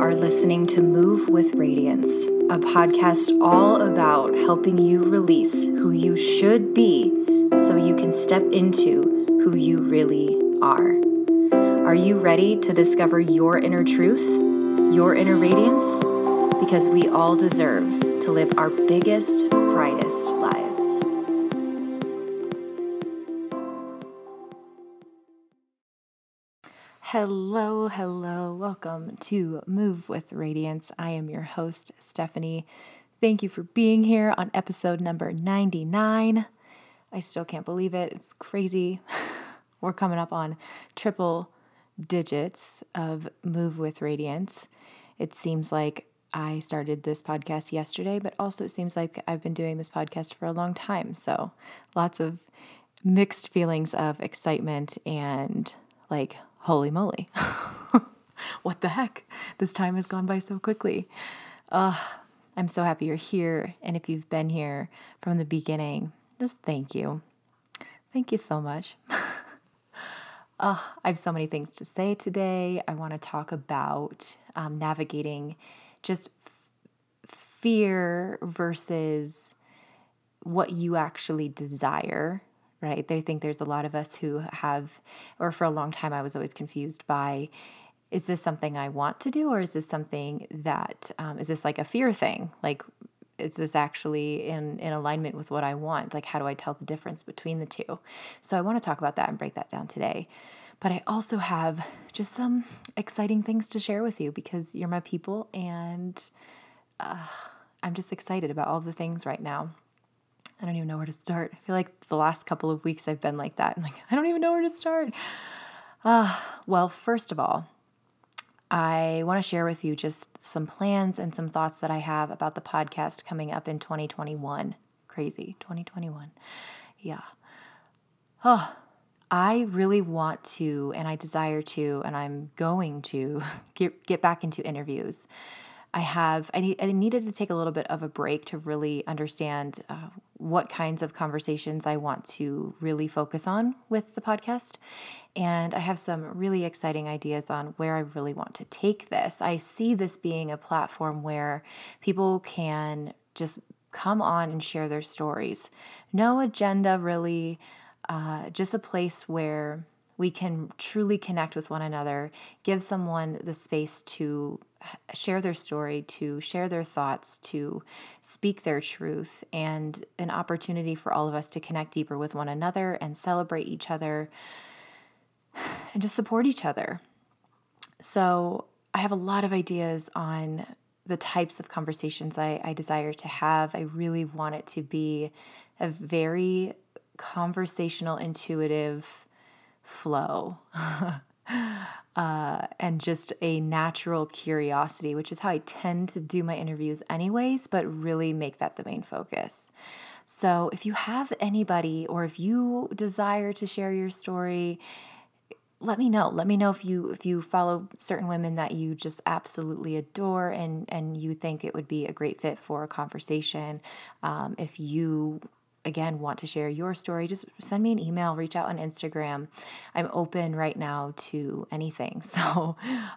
are listening to Move with Radiance, a podcast all about helping you release who you should be so you can step into who you really are. Are you ready to discover your inner truth, your inner radiance? Because we all deserve to live our biggest, brightest lives. Hello, hello. Welcome to Move with Radiance. I am your host, Stephanie. Thank you for being here on episode number 99. I still can't believe it. It's crazy. We're coming up on triple digits of Move with Radiance. It seems like I started this podcast yesterday, but also it seems like I've been doing this podcast for a long time. So lots of mixed feelings of excitement and like holy moly, what the heck? This time has gone by so quickly. Uh, I'm so happy you're here. And if you've been here from the beginning, just thank you. Thank you so much. uh, I have so many things to say today. I want to talk about um, navigating just f- fear versus what you actually desire right? They think there's a lot of us who have, or for a long time, I was always confused by is this something I want to do, or is this something that um, is this like a fear thing? Like, is this actually in, in alignment with what I want? Like, how do I tell the difference between the two? So, I want to talk about that and break that down today. But I also have just some exciting things to share with you because you're my people and uh, I'm just excited about all the things right now. I don't even know where to start. I feel like the last couple of weeks I've been like that. I'm like, I don't even know where to start. Uh, well, first of all, I want to share with you just some plans and some thoughts that I have about the podcast coming up in 2021. Crazy, 2021. Yeah. Oh, I really want to, and I desire to, and I'm going to get, get back into interviews. I have I, need, I needed to take a little bit of a break to really understand uh, what kinds of conversations I want to really focus on with the podcast. And I have some really exciting ideas on where I really want to take this. I see this being a platform where people can just come on and share their stories. No agenda, really, uh, just a place where we can truly connect with one another, give someone the space to share their story, to share their thoughts, to speak their truth, and an opportunity for all of us to connect deeper with one another and celebrate each other and just support each other. So, I have a lot of ideas on the types of conversations I, I desire to have. I really want it to be a very conversational, intuitive flow. uh, and just a natural curiosity, which is how I tend to do my interviews, anyways, but really make that the main focus. So, if you have anybody or if you desire to share your story, let me know. Let me know if you if you follow certain women that you just absolutely adore and and you think it would be a great fit for a conversation. Um, if you again want to share your story, just send me an email, reach out on Instagram. I'm open right now to anything. So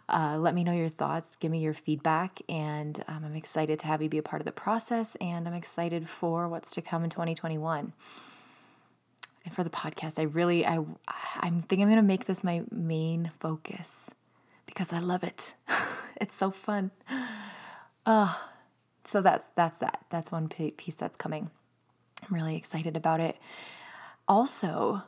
uh, let me know your thoughts, give me your feedback, and um, I'm excited to have you be a part of the process. And I'm excited for what's to come in 2021. And for the podcast, I really, I, I'm thinking I'm to make this my main focus because I love it. it's so fun. Uh, so that's that's that. That's one piece that's coming. I'm really excited about it. Also,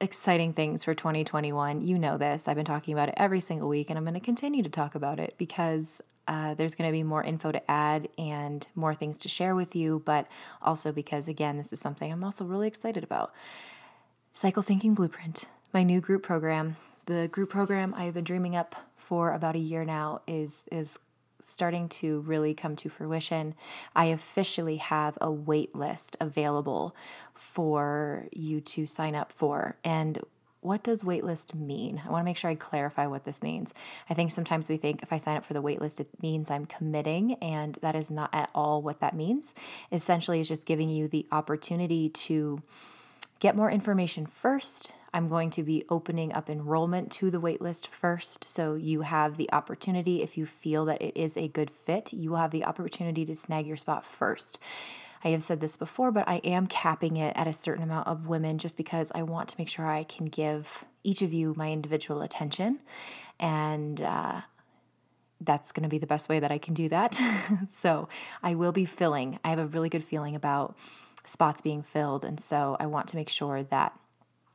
exciting things for 2021. You know this. I've been talking about it every single week, and I'm going to continue to talk about it because uh, there's going to be more info to add and more things to share with you, but also because, again, this is something I'm also really excited about. Cycle Syncing Blueprint, my new group program. The group program I have been dreaming up for about a year now is is starting to really come to fruition, I officially have a wait list available for you to sign up for. And what does waitlist mean? I want to make sure I clarify what this means. I think sometimes we think if I sign up for the waitlist, it means I'm committing, and that is not at all what that means. Essentially, it's just giving you the opportunity to get more information first. I'm going to be opening up enrollment to the waitlist first. So you have the opportunity, if you feel that it is a good fit, you will have the opportunity to snag your spot first. I have said this before, but I am capping it at a certain amount of women just because I want to make sure I can give each of you my individual attention. And uh, that's going to be the best way that I can do that. so I will be filling. I have a really good feeling about spots being filled. And so I want to make sure that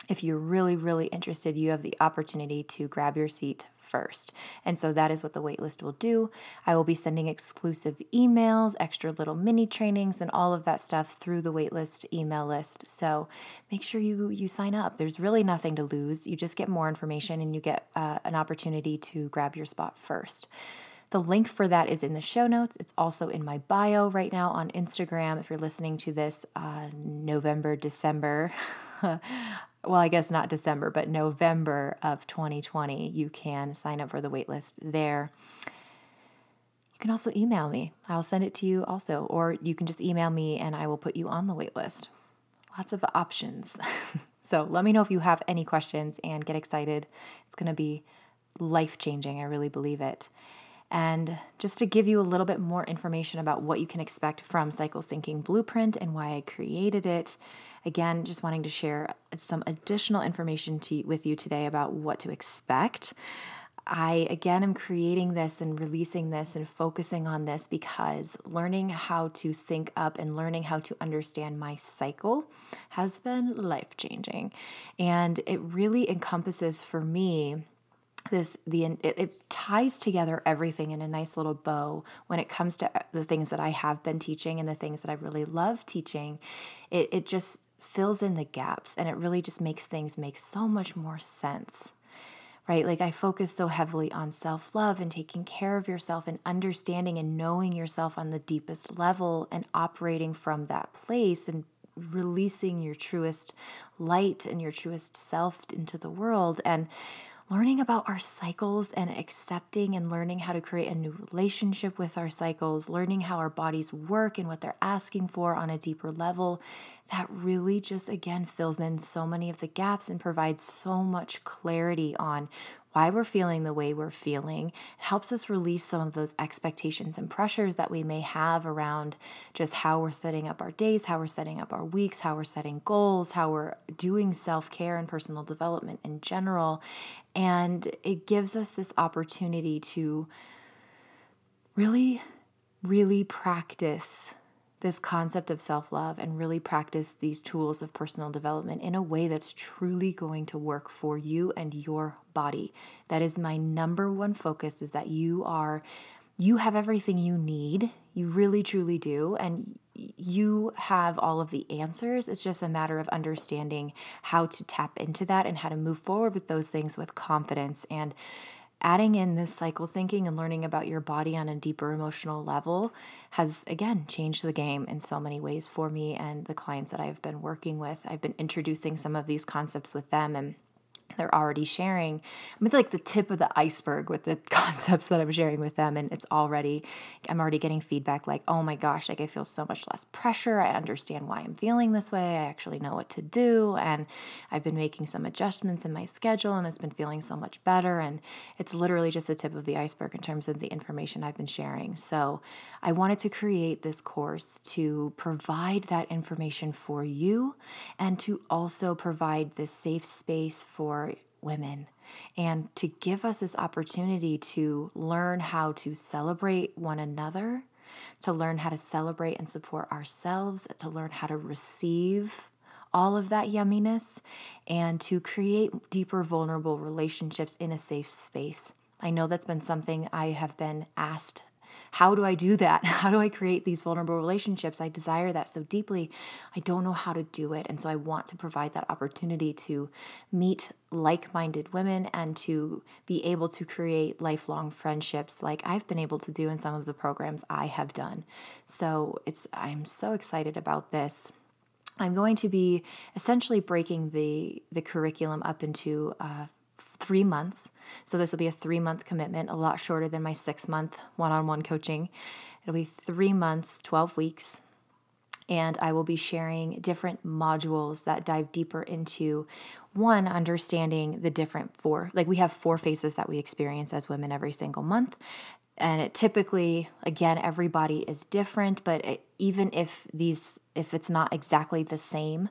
if you're really, really interested, you have the opportunity to grab your seat first. And so that is what the waitlist will do. I will be sending exclusive emails, extra little mini trainings, and all of that stuff through the waitlist email list. So make sure you you sign up. There's really nothing to lose. You just get more information and you get uh, an opportunity to grab your spot first. The link for that is in the show notes. It's also in my bio right now on Instagram. If you're listening to this uh, November, December, well, I guess not December, but November of 2020, you can sign up for the waitlist there. You can also email me. I'll send it to you also, or you can just email me and I will put you on the waitlist. Lots of options. so let me know if you have any questions and get excited. It's going to be life changing. I really believe it. And just to give you a little bit more information about what you can expect from Cycle Syncing Blueprint and why I created it, again, just wanting to share some additional information to, with you today about what to expect. I again am creating this and releasing this and focusing on this because learning how to sync up and learning how to understand my cycle has been life changing. And it really encompasses for me this the it, it, ties together everything in a nice little bow when it comes to uh, the things that I have been teaching and the things that I really love teaching. It it just fills in the gaps and it really just makes things make so much more sense right? Like I focus so heavily on self-love and taking care of yourself and understanding and knowing yourself on the deepest level and operating from that place and releasing your truest light and your truest self into the world. And learning about our cycles and accepting and learning how to create a new relationship with our cycles, learning how our bodies work and what they're asking for on a deeper level, that really just again fills in so many of the gaps and provides so much clarity on why we're feeling the way we're feeling. It helps us release some of those expectations and pressures that we may have around just how we're setting up our days, how we're setting up our weeks, how we're setting goals, how we're doing self care and personal development in general. And it gives us this opportunity to really, really practice this concept of self love and really practice these tools of personal development in a way that's truly going to work for you and your body. That is my number one focus is that you are you have everything you need. You really truly do and you have all of the answers. It's just a matter of understanding how to tap into that and how to move forward with those things with confidence and adding in this cycle syncing and learning about your body on a deeper emotional level has again changed the game in so many ways for me and the clients that I've been working with. I've been introducing some of these concepts with them and they're already sharing. I'm at like the tip of the iceberg with the concepts that I'm sharing with them. And it's already, I'm already getting feedback like, oh my gosh, like I feel so much less pressure. I understand why I'm feeling this way. I actually know what to do. And I've been making some adjustments in my schedule and it's been feeling so much better. And it's literally just the tip of the iceberg in terms of the information I've been sharing. So I wanted to create this course to provide that information for you and to also provide this safe space for women and to give us this opportunity to learn how to celebrate one another, to learn how to celebrate and support ourselves, to learn how to receive all of that yumminess, and to create deeper, vulnerable relationships in a safe space. I know that's been something I have been asked how do I do that? How do I create these vulnerable relationships? I desire that so deeply. I don't know how to do it. And so I want to provide that opportunity to meet like minded women and to be able to create lifelong friendships like I've been able to do in some of the programs I have done. So it's, I'm so excited about this. I'm going to be essentially breaking the the curriculum up into uh, three months. So this will be a three month commitment, a lot shorter than my six month one on one coaching. It'll be three months, 12 weeks. And I will be sharing different modules that dive deeper into one, understanding the different four, like we have four phases that we experience as women every single month. And it typically, again, everybody is different, but it, even if these, if it's not exactly the same,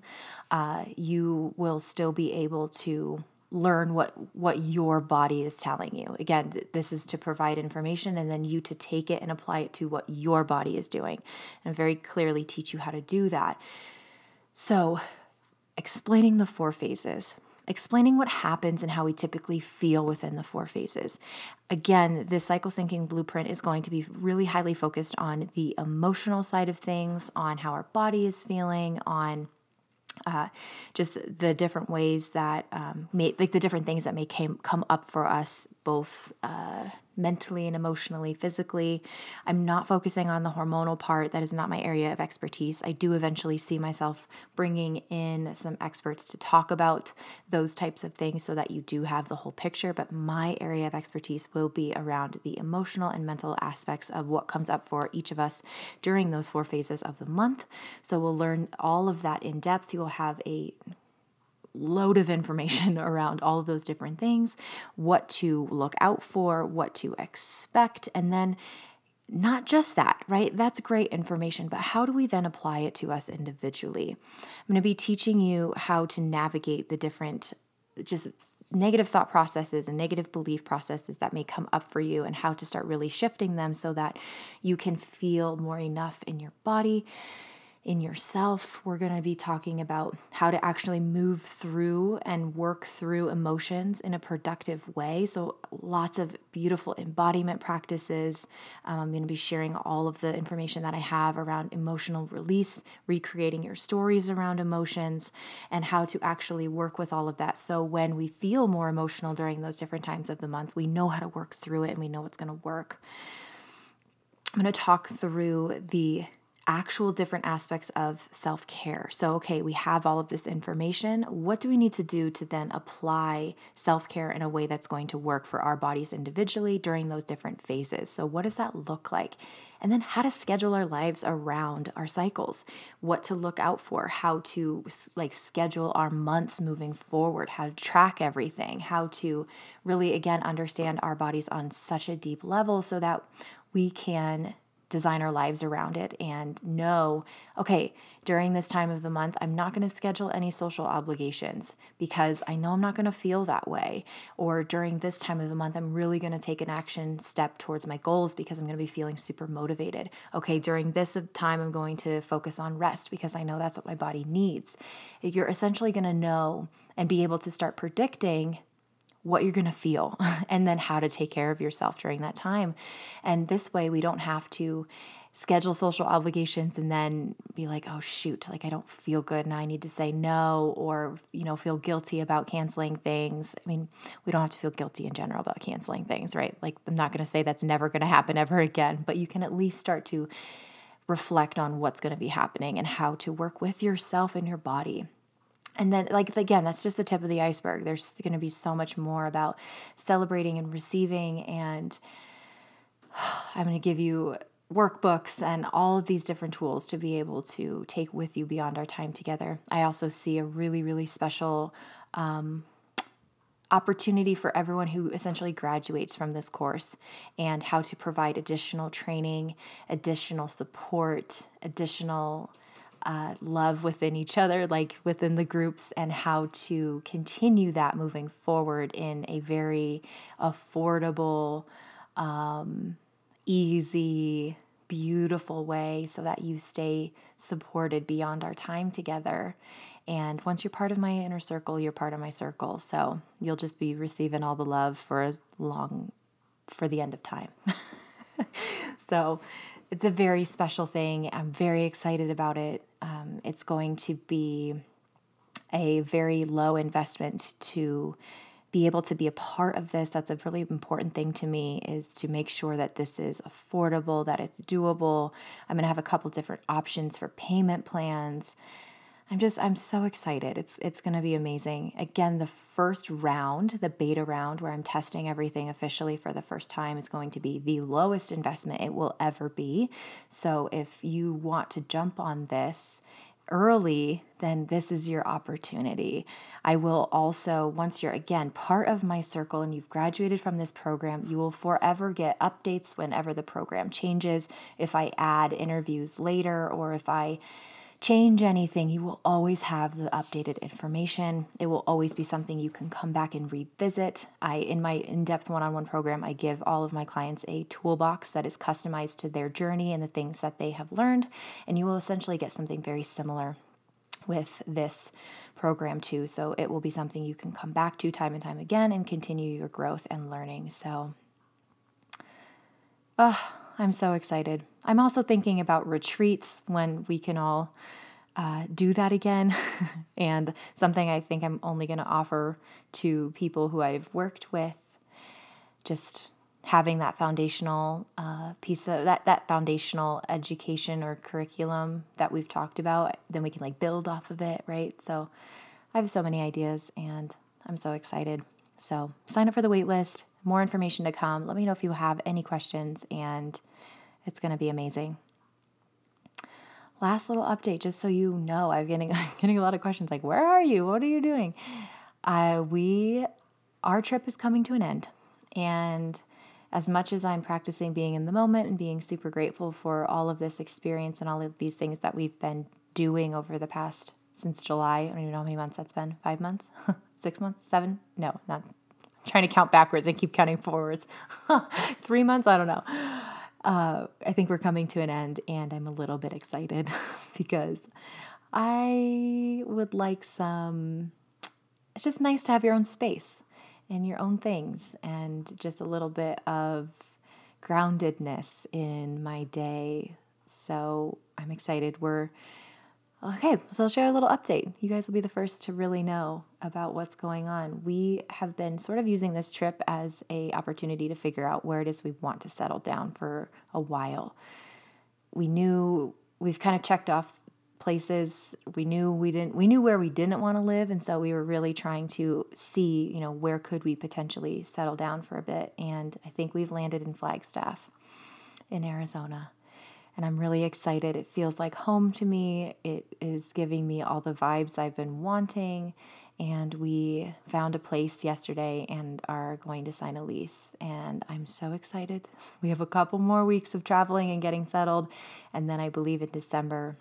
uh, you will still be able to learn what what your body is telling you again th- this is to provide information and then you to take it and apply it to what your body is doing and very clearly teach you how to do that so explaining the four phases explaining what happens and how we typically feel within the four phases. Again, this cycle syncing blueprint is going to be really highly focused on the emotional side of things, on how our body is feeling, on uh, just the different ways that um, may like the different things that may came, come up for us both uh, mentally and emotionally, physically. I'm not focusing on the hormonal part. That is not my area of expertise. I do eventually see myself bringing in some experts to talk about those types of things so that you do have the whole picture. But my area of expertise will be around the emotional and mental aspects of what comes up for each of us during those four phases of the month. So we'll learn all of that in depth. You will have a load of information around all of those different things, what to look out for, what to expect, and then not just that, right? That's great information, but how do we then apply it to us individually? I'm going to be teaching you how to navigate the different just negative thought processes and negative belief processes that may come up for you and how to start really shifting them so that you can feel more enough in your body in yourself. We're going to be talking about how to actually move through and work through emotions in a productive way. So, lots of beautiful embodiment practices. Um, I'm going to be sharing all of the information that I have around emotional release, recreating your stories around emotions, and how to actually work with all of that. So, when we feel more emotional during those different times of the month, we know how to work through it and we know what's going to work. I'm going to talk through the actual different aspects of self care. So, okay, we have all of this information. What do we need to do to then apply self care in a way that's going to work for our bodies individually during those different phases? So, what does that look like? And then, how to schedule our lives around our cycles, what to look out for, how to like schedule our months moving forward, how to track everything, how to really, again, understand our bodies on such a deep level so that we can design our lives around it and know okay, during this time of the month, I'm not going to schedule any social obligations because I know I'm not going to feel that way. Or during this time of the month, I'm really going to take an action step towards my goals because I'm going to be feeling super motivated. Okay, during this time, I'm going to focus on rest because I know that's what my body needs. You're essentially going to know and be able to start predicting what you're going to feel and then how to take care of yourself during that time. And this way, we don't have to schedule social obligations and then be like, oh, shoot, like I don't feel good and I need to say no or, you know, feel guilty about canceling things. I mean, we don't have to feel guilty in general about canceling things, right? Like, I'm not going to say that's never going to happen ever again, but you can at least start to reflect on what's going to be happening and how to work with yourself and your body and then like again that's just the tip of the iceberg. There's going to be so much more about celebrating and receiving and i'm going to give you workbooks and all of these different tools to be able to take with you beyond our time together. I also see a really really special um, opportunity for everyone who essentially graduates from this course and how to provide additional training additional support additional uh, love within each other, like within the groups, and how to continue that moving forward in a very affordable, um, easy, beautiful way so that you stay supported beyond our time together. And once you're part of my inner circle, you're part of my circle. So you'll just be receiving all the love for as long, for the end of time. so it's a very special thing. I'm very excited about it. Um, it's going to be a very low investment to be able to be a part of this that's a really important thing to me is to make sure that this is affordable that it's doable i'm going to have a couple different options for payment plans I'm just I'm so excited. It's it's going to be amazing. Again, the first round, the beta round where I'm testing everything officially for the first time is going to be the lowest investment it will ever be. So if you want to jump on this, early, then this is your opportunity. I will also, once you're again part of my circle and you've graduated from this program, you will forever get updates whenever the program changes. If I add interviews later or if I change anything, you will always have the updated information. It will always be something you can come back and revisit. I in my in-depth one-on-one program, I give all of my clients a toolbox that is customized to their journey and the things that they have learned, and you will essentially get something very similar with this program too. So it will be something you can come back to time and time again and continue your growth and learning. So uh, I'm so excited. I'm also thinking about retreats when we can all uh, do that again. and something I think I'm only going to offer to people who I've worked with. Just having that foundational uh, piece of that that foundational education or curriculum that we've talked about then we can like build off of it right so i have so many ideas and i'm so excited so sign up for the wait list more information to come let me know if you have any questions and it's going to be amazing. Last little update, just so you know, I'm getting I'm getting a lot of questions like, "Where are you? What are you doing?" Uh, we, our trip is coming to an end, and as much as I'm practicing being in the moment and being super grateful for all of this experience and all of these things that we've been doing over the past since July, I don't even know how many months that's been. Five months, six months, seven? No, not. I'm trying to count backwards and keep counting forwards. Three months? I don't know uh, I think we're coming to an end, and I'm a little bit excited because I would like some. It's just nice to have your own space and your own things, and just a little bit of groundedness in my day. So I'm excited. We're Okay, so I'll share a little update. You guys will be the first to really know about what's going on. We have been sort of using this trip as a opportunity to figure out where it is we want to settle down for a while. We knew we've kind of checked off places. We knew we didn't we knew where we didn't want to live and so we were really trying to see, you know, where could we potentially settle down for a bit and I think we've landed in Flagstaff in Arizona and I'm really excited. It feels like home to me. It is giving me all the vibes I've been wanting. And we found a place yesterday and are going to sign a lease. And I'm so excited. We have a couple more weeks of traveling and getting settled. And then I believe in December,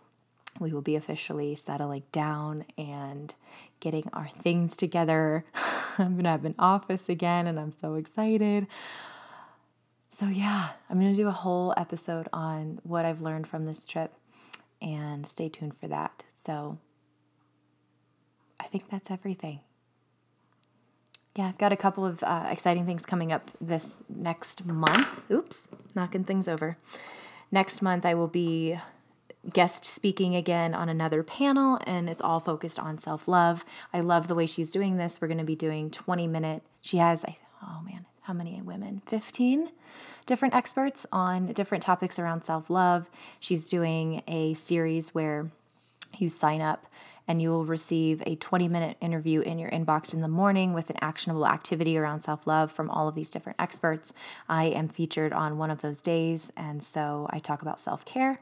we will be officially settling down and getting our things together. I'm to have an office again, and I'm so excited. So, yeah, I'm going to do a whole episode on what I've learned from this trip and stay tuned for that. So, I think that's everything. Yeah, I've got a couple of uh, exciting things coming up this next month. Oops, knocking things over. Next month, I will be guest speaking again on another panel, and it's all focused on self love. I love the way she's doing this. We're going to be doing 20 minute, she has, oh man, how many women? 15 different experts on different topics around self love. She's doing a series where you sign up and you will receive a 20 minute interview in your inbox in the morning with an actionable activity around self love from all of these different experts. I am featured on one of those days, and so I talk about self care.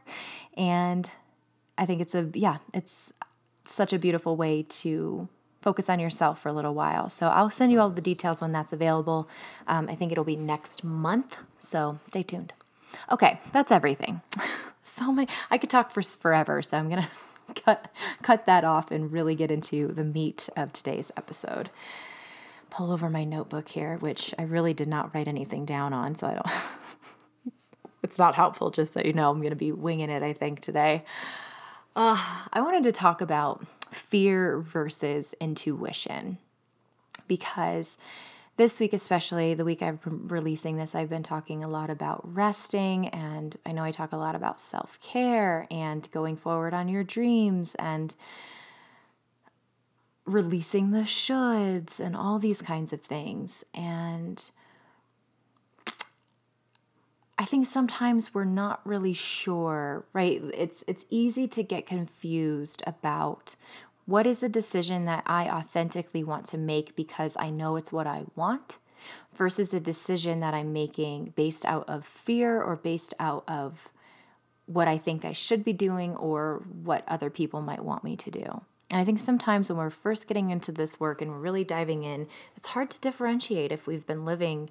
And I think it's a, yeah, it's such a beautiful way to focus on yourself for a little while. So I'll send you all the details when that's available. Um, I think it'll be next month. So stay tuned. Okay, that's everything. so many. I could talk for forever. So I'm gonna cut cut that off and really get into the meat of today's episode. Pull over my notebook here, which I really did not write anything down on, so I don't. it's not helpful. Just so you know, I'm gonna be winging it. I think today. Uh, I wanted to talk about fear versus intuition. Because this week, especially the week I've been releasing this, I've been talking a lot about resting, and I know I talk a lot about self care and going forward on your dreams and releasing the shoulds and all these kinds of things. And I think sometimes we're not really sure, right? It's it's easy to get confused about what is a decision that I authentically want to make because I know it's what I want versus a decision that I'm making based out of fear or based out of what I think I should be doing or what other people might want me to do. And I think sometimes when we're first getting into this work and we're really diving in, it's hard to differentiate if we've been living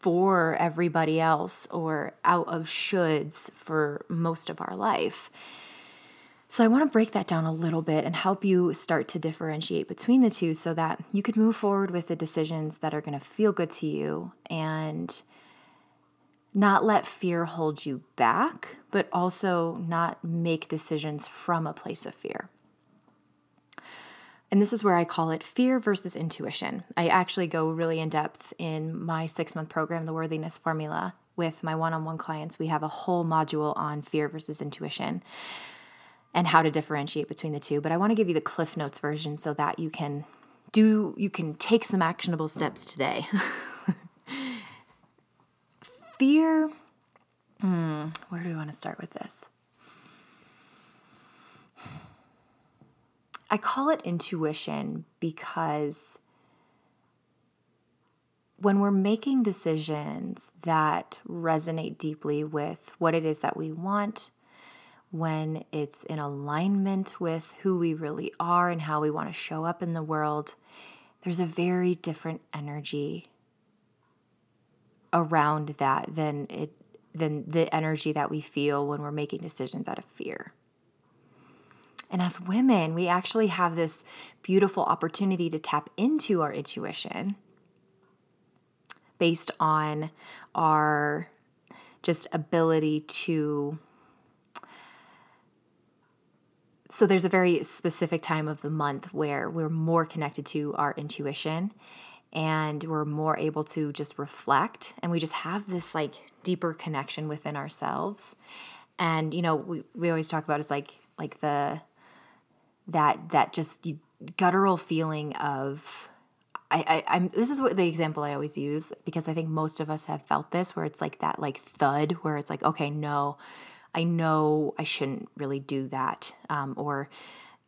for everybody else or out of shoulds for most of our life. So, I want to break that down a little bit and help you start to differentiate between the two so that you could move forward with the decisions that are going to feel good to you and not let fear hold you back, but also not make decisions from a place of fear. And this is where I call it fear versus intuition. I actually go really in depth in my six month program, The Worthiness Formula, with my one on one clients. We have a whole module on fear versus intuition and how to differentiate between the two. But I want to give you the Cliff Notes version so that you can do, you can take some actionable steps today. fear, hmm, where do we want to start with this? I call it intuition because when we're making decisions that resonate deeply with what it is that we want, when it's in alignment with who we really are and how we want to show up in the world, there's a very different energy around that than it than the energy that we feel when we're making decisions out of fear. And as women, we actually have this beautiful opportunity to tap into our intuition based on our just ability to. So, there's a very specific time of the month where we're more connected to our intuition and we're more able to just reflect and we just have this like deeper connection within ourselves. And, you know, we, we always talk about is like, like the, that that just guttural feeling of I, I am this is what the example I always use because I think most of us have felt this where it's like that like thud where it's like okay no I know I shouldn't really do that um, or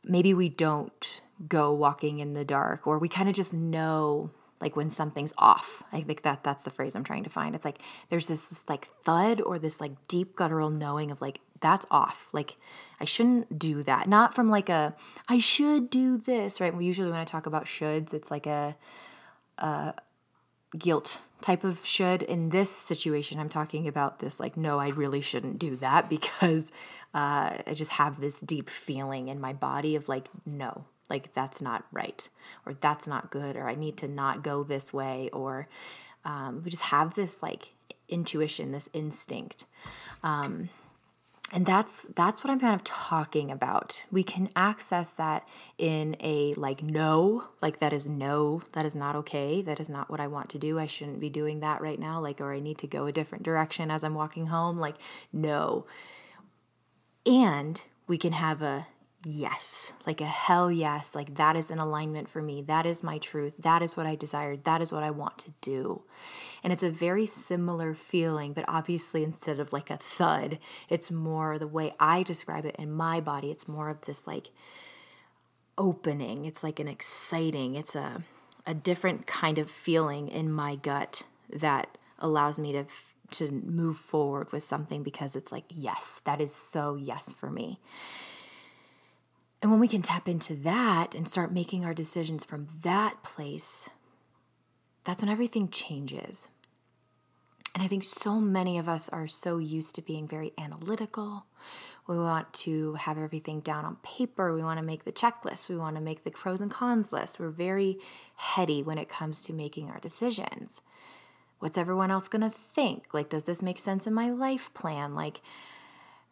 maybe we don't go walking in the dark or we kind of just know like when something's off. I think that that's the phrase I'm trying to find. It's like there's this, this like thud or this like deep guttural knowing of like that's off. Like I shouldn't do that. Not from like a I should do this, right? Usually when I talk about shoulds, it's like a, a guilt type of should. In this situation, I'm talking about this like no, I really shouldn't do that because uh, I just have this deep feeling in my body of like no, like that's not right or that's not good or i need to not go this way or um, we just have this like intuition this instinct um, and that's that's what i'm kind of talking about. We can access that in a like no like that is no that is not okay that is not what i want to do i shouldn't be doing that right now like or i need to go a different direction as i'm walking home like no. And we can have a yes, like a hell yes, like that is an alignment for me. That is my truth. That is what I desire. That is what I want to do. And it's a very similar feeling, but obviously instead of like a thud, it's more the way I describe it in my body. It's more of this like opening. It's like an exciting, it's a a different kind of feeling in my gut that allows me to to move forward with something because it's like yes, that is so yes for me. And when we can tap into that and start making our decisions from that place, that's when everything changes. And I think so many of us are so used to being very analytical. We want to have everything down on paper. We want to make the checklist. We want to make the pros and cons list. We're very heady when it comes to making our decisions. What's everyone else going to think? Like, does this make sense in my life plan? Like,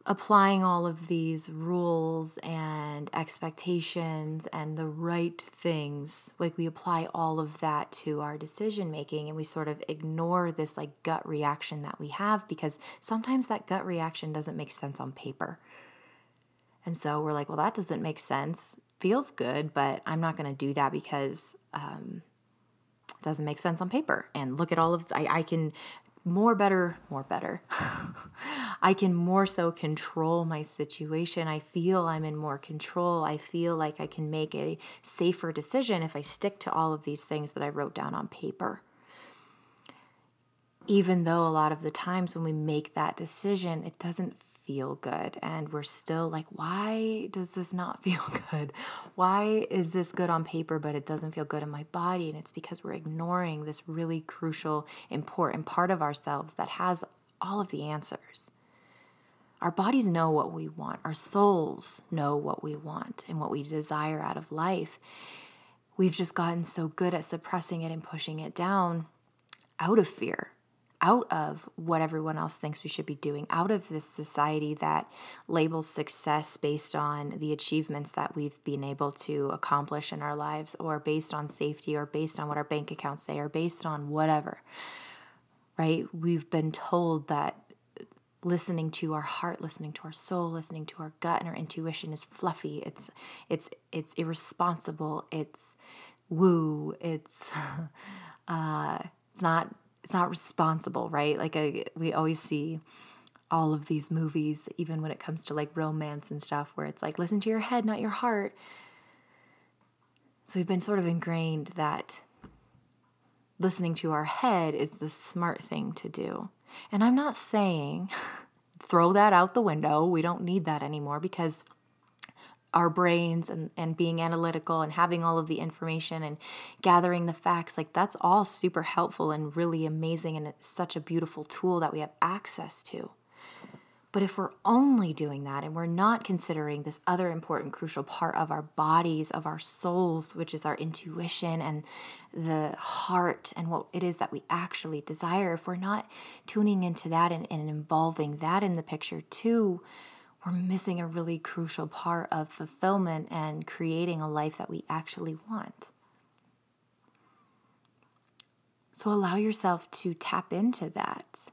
applying all of these rules and expectations and the right things like we apply all of that to our decision making and we sort of ignore this like gut reaction that we have because sometimes that gut reaction doesn't make sense on paper. And so we're like well that doesn't make sense. Feels good but i'm not going to do that because um, it doesn't make sense on paper. And look at all of I, I can more better, more better. I can more so control my situation. I feel I'm in more control. I feel like I can make a safer decision if I stick to all of these things that I wrote down on paper. Even though a lot of the times when we make that decision, it doesn't feel good. And we're still like, why does this not feel good? Why is this good on paper, but it doesn't feel good in my body? And it's because we're ignoring this really crucial, important part of ourselves that has all of the answers. Our bodies know what we want, our souls know what we want and what we desire out of life. We've just gotten so good at suppressing it and pushing it down out of fear, out of what everyone else thinks we should be doing, out of this society that labels success based on the achievements that we've been able to accomplish in our lives, or based on safety, or based on what our bank accounts say, or based on whatever. Right? We've been told that listening to our heart listening to our soul listening to our gut and our intuition is fluffy it's it's it's irresponsible it's woo it's uh it's not it's not responsible right? Like a, we always see all of these movies even when it comes to like romance and stuff where it's like listen to your head not your heart. So we've been sort of ingrained that listening to our head is the smart thing to do. And I'm not saying throw that out the window. We don't need that anymore because our brains and, and being analytical and having all of the information and gathering the facts, like that's all super helpful and really amazing. And it's such a beautiful tool that we have access to. But if we're only doing that and we're not considering this other important, crucial part of our bodies, of our souls, which is our intuition and the heart and what it is that we actually desire, if we're not tuning into that and, and involving that in the picture too, we're missing a really crucial part of fulfillment and creating a life that we actually want. So allow yourself to tap into that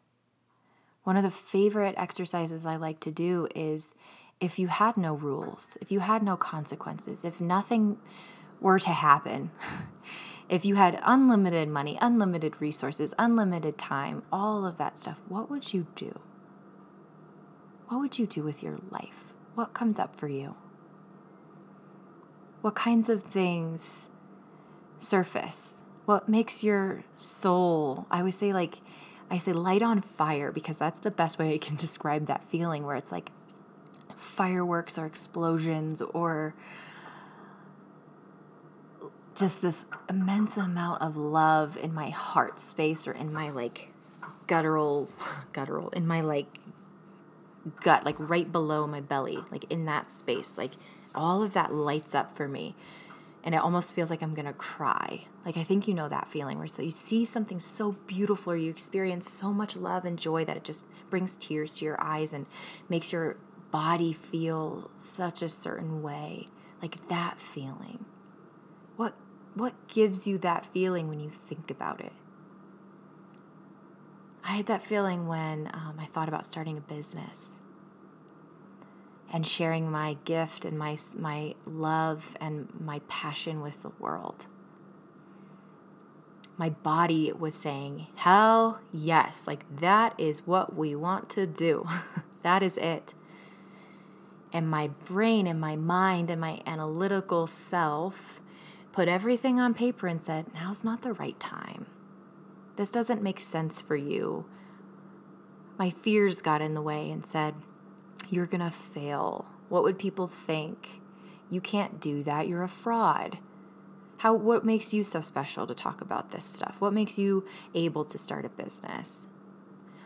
one of the favorite exercises I like to do is if you had no rules, if you had no consequences, if nothing were to happen, if you had unlimited money, unlimited resources, unlimited time, all of that stuff, what would you do? What would you do with your life? What comes up for you? What kinds of things surface? What makes your soul, I would say, like, I say light on fire because that's the best way I can describe that feeling where it's like fireworks or explosions or just this immense amount of love in my heart space or in my like guttural guttural in my like gut like right below my belly like in that space like all of that lights up for me and it almost feels like I'm gonna cry. Like I think you know that feeling where so you see something so beautiful or you experience so much love and joy that it just brings tears to your eyes and makes your body feel such a certain way. Like that feeling. What what gives you that feeling when you think about it? I had that feeling when um, I thought about starting a business and sharing my gift and my, my love and my passion with the world. My body was saying, Hell yes, like that is what we want to do. that is it. And my brain and my mind and my analytical self put everything on paper and said, Now's not the right time. This doesn't make sense for you. My fears got in the way and said, you're going to fail. What would people think? You can't do that. You're a fraud. How what makes you so special to talk about this stuff? What makes you able to start a business?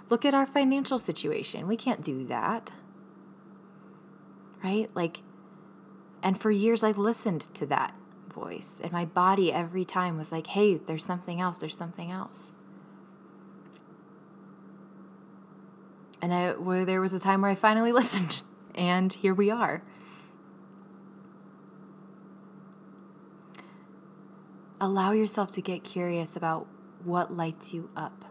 Look at our financial situation. We can't do that. Right? Like and for years I listened to that voice and my body every time was like, "Hey, there's something else. There's something else." And I, where there was a time where I finally listened, and here we are. Allow yourself to get curious about what lights you up.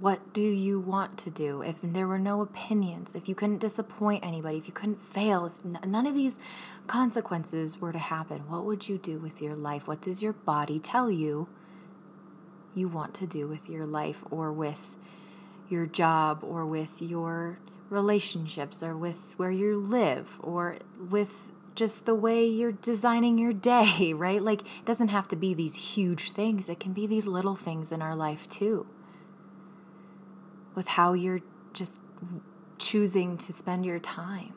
What do you want to do? If there were no opinions, if you couldn't disappoint anybody, if you couldn't fail, if none of these consequences were to happen, what would you do with your life? What does your body tell you you want to do with your life or with your job or with your relationships or with where you live or with just the way you're designing your day, right? Like, it doesn't have to be these huge things, it can be these little things in our life too. With how you're just choosing to spend your time.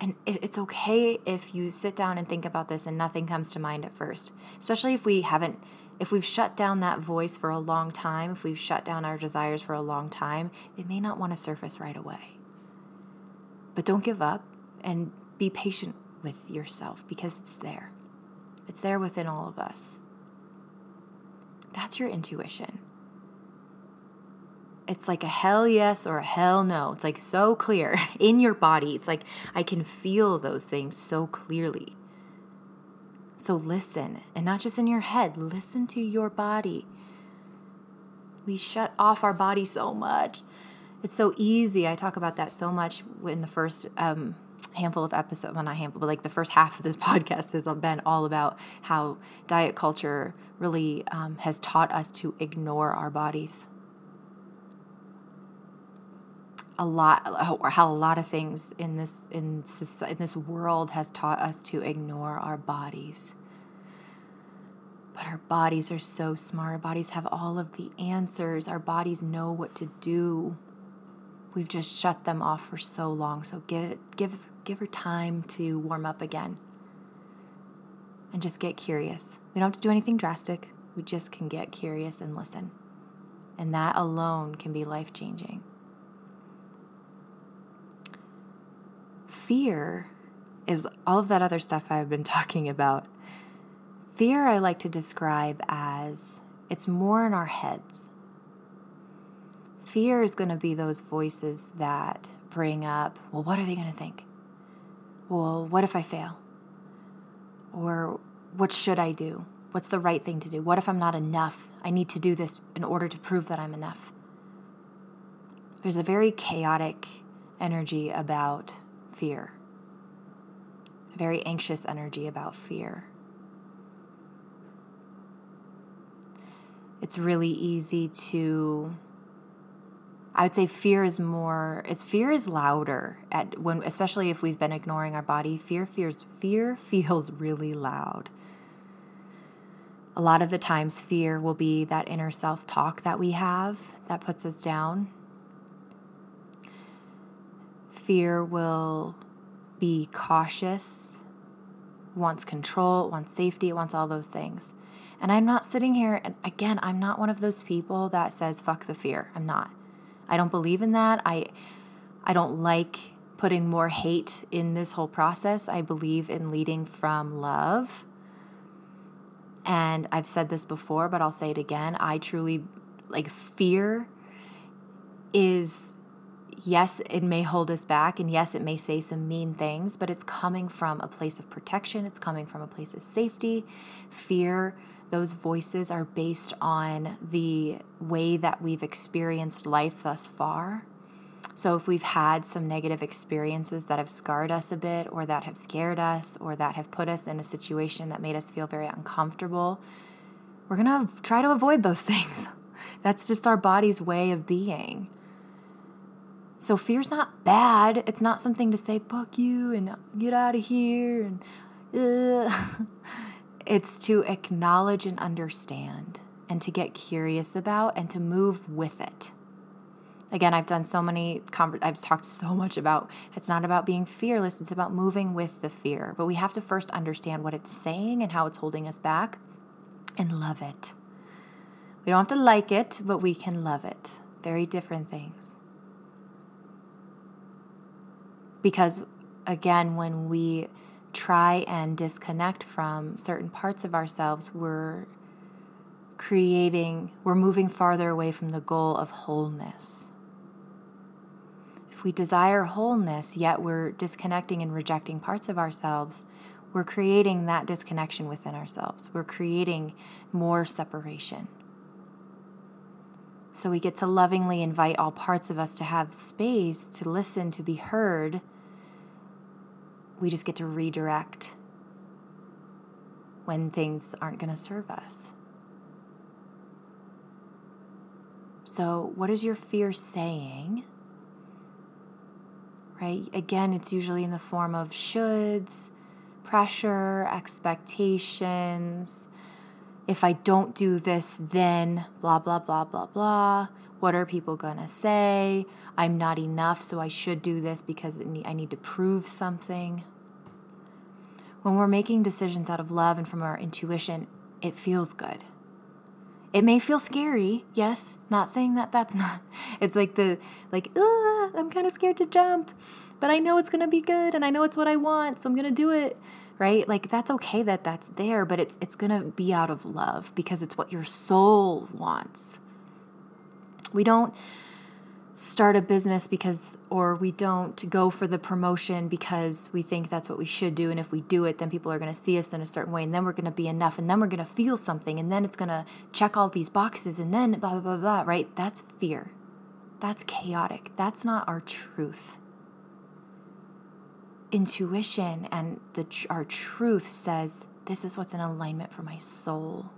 And it's okay if you sit down and think about this and nothing comes to mind at first, especially if we haven't, if we've shut down that voice for a long time, if we've shut down our desires for a long time, it may not want to surface right away. But don't give up and be patient with yourself because it's there. It's there within all of us. That's your intuition. It's like a hell yes or a hell no. It's like so clear in your body. It's like I can feel those things so clearly. So listen, and not just in your head, listen to your body. We shut off our body so much. It's so easy. I talk about that so much in the first um, handful of episodes, well, not handful, but like the first half of this podcast has been all about how diet culture really um, has taught us to ignore our bodies. A lot, or how a lot of things in this in in this world has taught us to ignore our bodies. But our bodies are so smart. Our bodies have all of the answers. Our bodies know what to do. We've just shut them off for so long. So give give give her time to warm up again. And just get curious. We don't have to do anything drastic. We just can get curious and listen. And that alone can be life changing. Fear is all of that other stuff I've been talking about. Fear, I like to describe as it's more in our heads. Fear is going to be those voices that bring up, well, what are they going to think? well, what if I fail? Or what should I do? What's the right thing to do? What if I'm not enough? I need to do this in order to prove that I'm enough. There's a very chaotic energy about fear, a very anxious energy about fear. It's really easy to I would say fear is more it's fear is louder at when especially if we've been ignoring our body. Fear fears fear feels really loud. A lot of the times fear will be that inner self-talk that we have that puts us down. Fear will be cautious, wants control, wants safety, wants all those things. And I'm not sitting here and again, I'm not one of those people that says fuck the fear. I'm not. I don't believe in that. I I don't like putting more hate in this whole process. I believe in leading from love. And I've said this before, but I'll say it again. I truly like fear is yes, it may hold us back and yes, it may say some mean things, but it's coming from a place of protection, it's coming from a place of safety. Fear those voices are based on the way that we've experienced life thus far. So, if we've had some negative experiences that have scarred us a bit, or that have scared us, or that have put us in a situation that made us feel very uncomfortable, we're to try to avoid those things. That's just our body's way of being. So, fear's not bad. It's not something to say, fuck you and get out of here and. It's to acknowledge and understand and to get curious about and to move with it. Again, I've done so many, I've talked so much about it's not about being fearless, it's about moving with the fear. But we have to first understand what it's saying and how it's holding us back and love it. We don't have to like it, but we can love it. Very different things. Because again, when we try and disconnect from certain parts of ourselves, we're creating, we're moving farther away from the goal of wholeness. If we desire wholeness, yet we're disconnecting and rejecting parts of ourselves, we're creating that disconnection within ourselves. We're creating more separation. So we get to lovingly invite all parts of us to have space to listen, to be heard we just get to redirect when things aren't going to serve us. So, what is your fear saying? Right? Again, it's usually in the form of shoulds, pressure, expectations. If I don't do this, then blah, blah, blah, blah, blah. What are people going to say? I'm not enough, so I should do this because I need to prove something. When we're making decisions out of love and from our intuition, it feels good. It may feel scary, yes, not saying that that's not. It's like the, like, I'm kind of scared to jump, but I know it's to be good and I know it's what I want, so I'm to do it right like that's okay that that's there but it's it's to be out of love because it's what your soul wants we don't start a business because or we don't go for the promotion because we think that's what we should do. And if we do it then people are going to see us in a certain way and then we're going to be enough and then we're going to feel something and then it's going to check all these boxes and then blah blah blah blah right? That's fear. That's chaotic. That's not our truth. Intuition and the our truth says this is what's in alignment for my soul.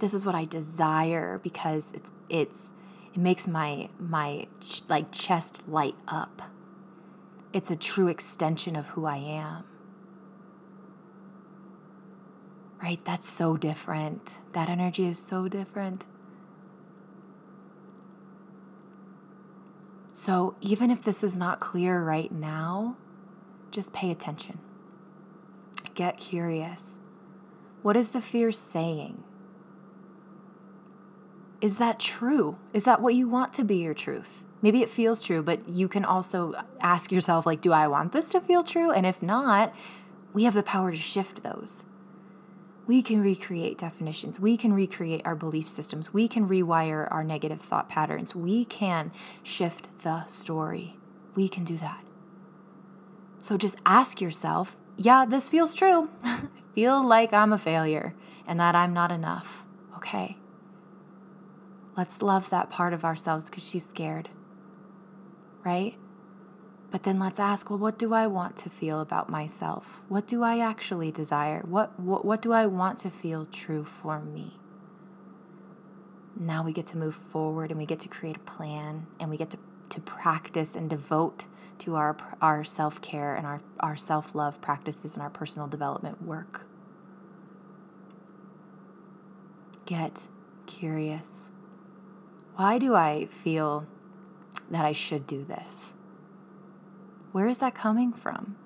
This is what I desire because it's it's it makes my my like chest light up. It's a true extension of who I am. Right? That's so different. That energy is so different. So, even if this is not clear right now, just pay attention. Get curious. What is the fear saying? Is that true? Is that what you want to be your truth? Maybe it feels true, but you can also ask yourself like do I want this to feel true? And if not, we have the power to shift those we can recreate definitions. We can recreate our belief systems. We can rewire our negative thought patterns. We can shift the story. We can do that. So just ask yourself yeah, this feels true. I feel like I'm a failure and that I'm not enough. Okay. Let's love that part of ourselves because she's scared. Right? But then let's ask, well, what do I want to feel about myself? What do I actually desire? What, what, what do I want to feel true for me? Now we get to move forward and we get to create a plan and we get to, to practice and devote to our, our self care and our, our self love practices and our personal development work. Get curious. Why do I feel that I should do this? Where is that coming from?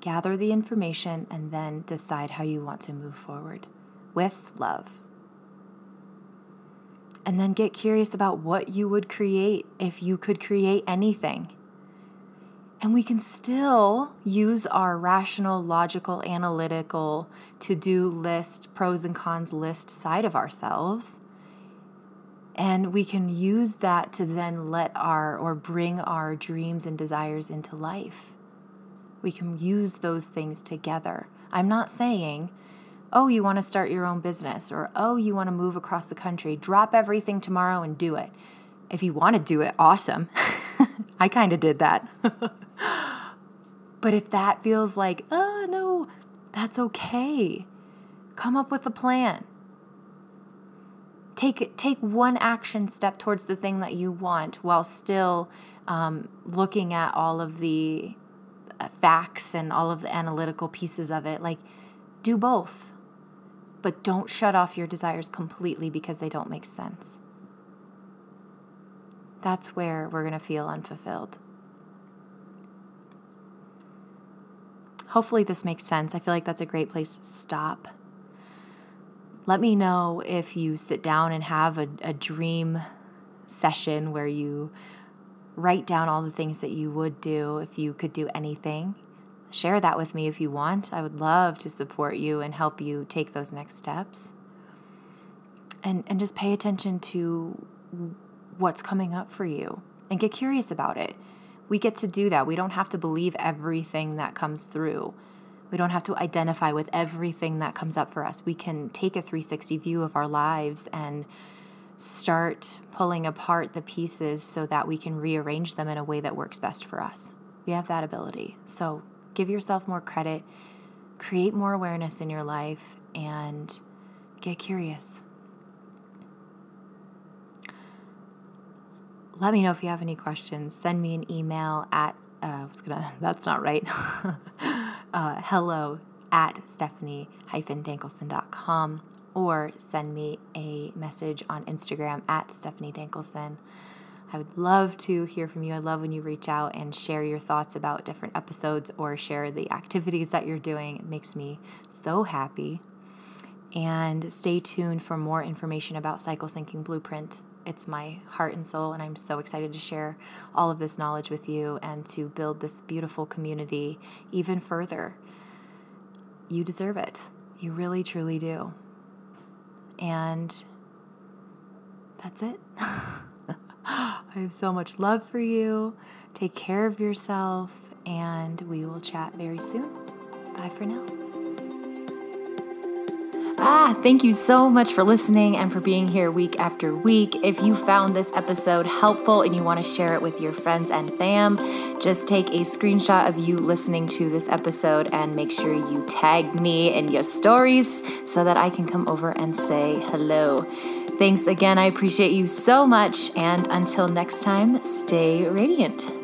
Gather the information and then decide how you want to move forward with love. And then get curious about what you would create if you could create anything. And we can still use our rational, logical, analytical to do list, pros and cons list side of ourselves and we can use that to then let our or bring our dreams and desires into life. We can use those things together. I'm not saying, oh, you want to start your own business or oh, you want to move across the country. Drop everything tomorrow and do it. If you want to do it, awesome. I kind of did that. but if that feels like, oh, no, that's okay. Come up with a plan take take one action step towards the thing that you want while still um, looking at all of the uh, facts and all of the analytical pieces of it. Like do both but don't shut off your desires completely because they don't make sense. That's where we're going to feel unfulfilled. Hopefully this makes sense. I feel like that's a great place to stop let me know if you sit down and have a, a dream session where you write down all the things that you would do if you could do anything. Share that with me if you want. I would love to support you and help you take those next steps. And, and just pay attention to what's coming up for you and get curious about it. We get to do that. We don't have to believe everything that comes through. We don't have to identify with everything that comes up for us. We can take a 360 view of our lives and start pulling apart the pieces so that we can rearrange them in a way that works best for us. We have that ability. So give yourself more credit, create more awareness in your life, and get curious. Let me know if you have any questions. Send me an email at, uh, I was gonna, that's not right. uh, hello at stephanie-dankelson.com or send me a message on Instagram at Stephanie Dankelson. I would love to hear from you. I love when you reach out and share your thoughts about different episodes or share the activities that you're doing. It makes me so happy. And stay tuned for more information about Cycle Syncing Blueprint. It's my heart and soul, and I'm so excited to share all of this knowledge with you and to build this beautiful community even further. You deserve it. You really, truly do. And that's it. I have so much love for you. Take care of yourself, and we will chat very soon. Bye for now. Ah, thank you so much for listening and for being here week after week. If you found this episode helpful and you want to share it with your friends and fam, just take a screenshot of you listening to this episode and make sure you tag me in your stories so that I can come over and say hello. Thanks again. I appreciate you so much. And until next time, stay radiant.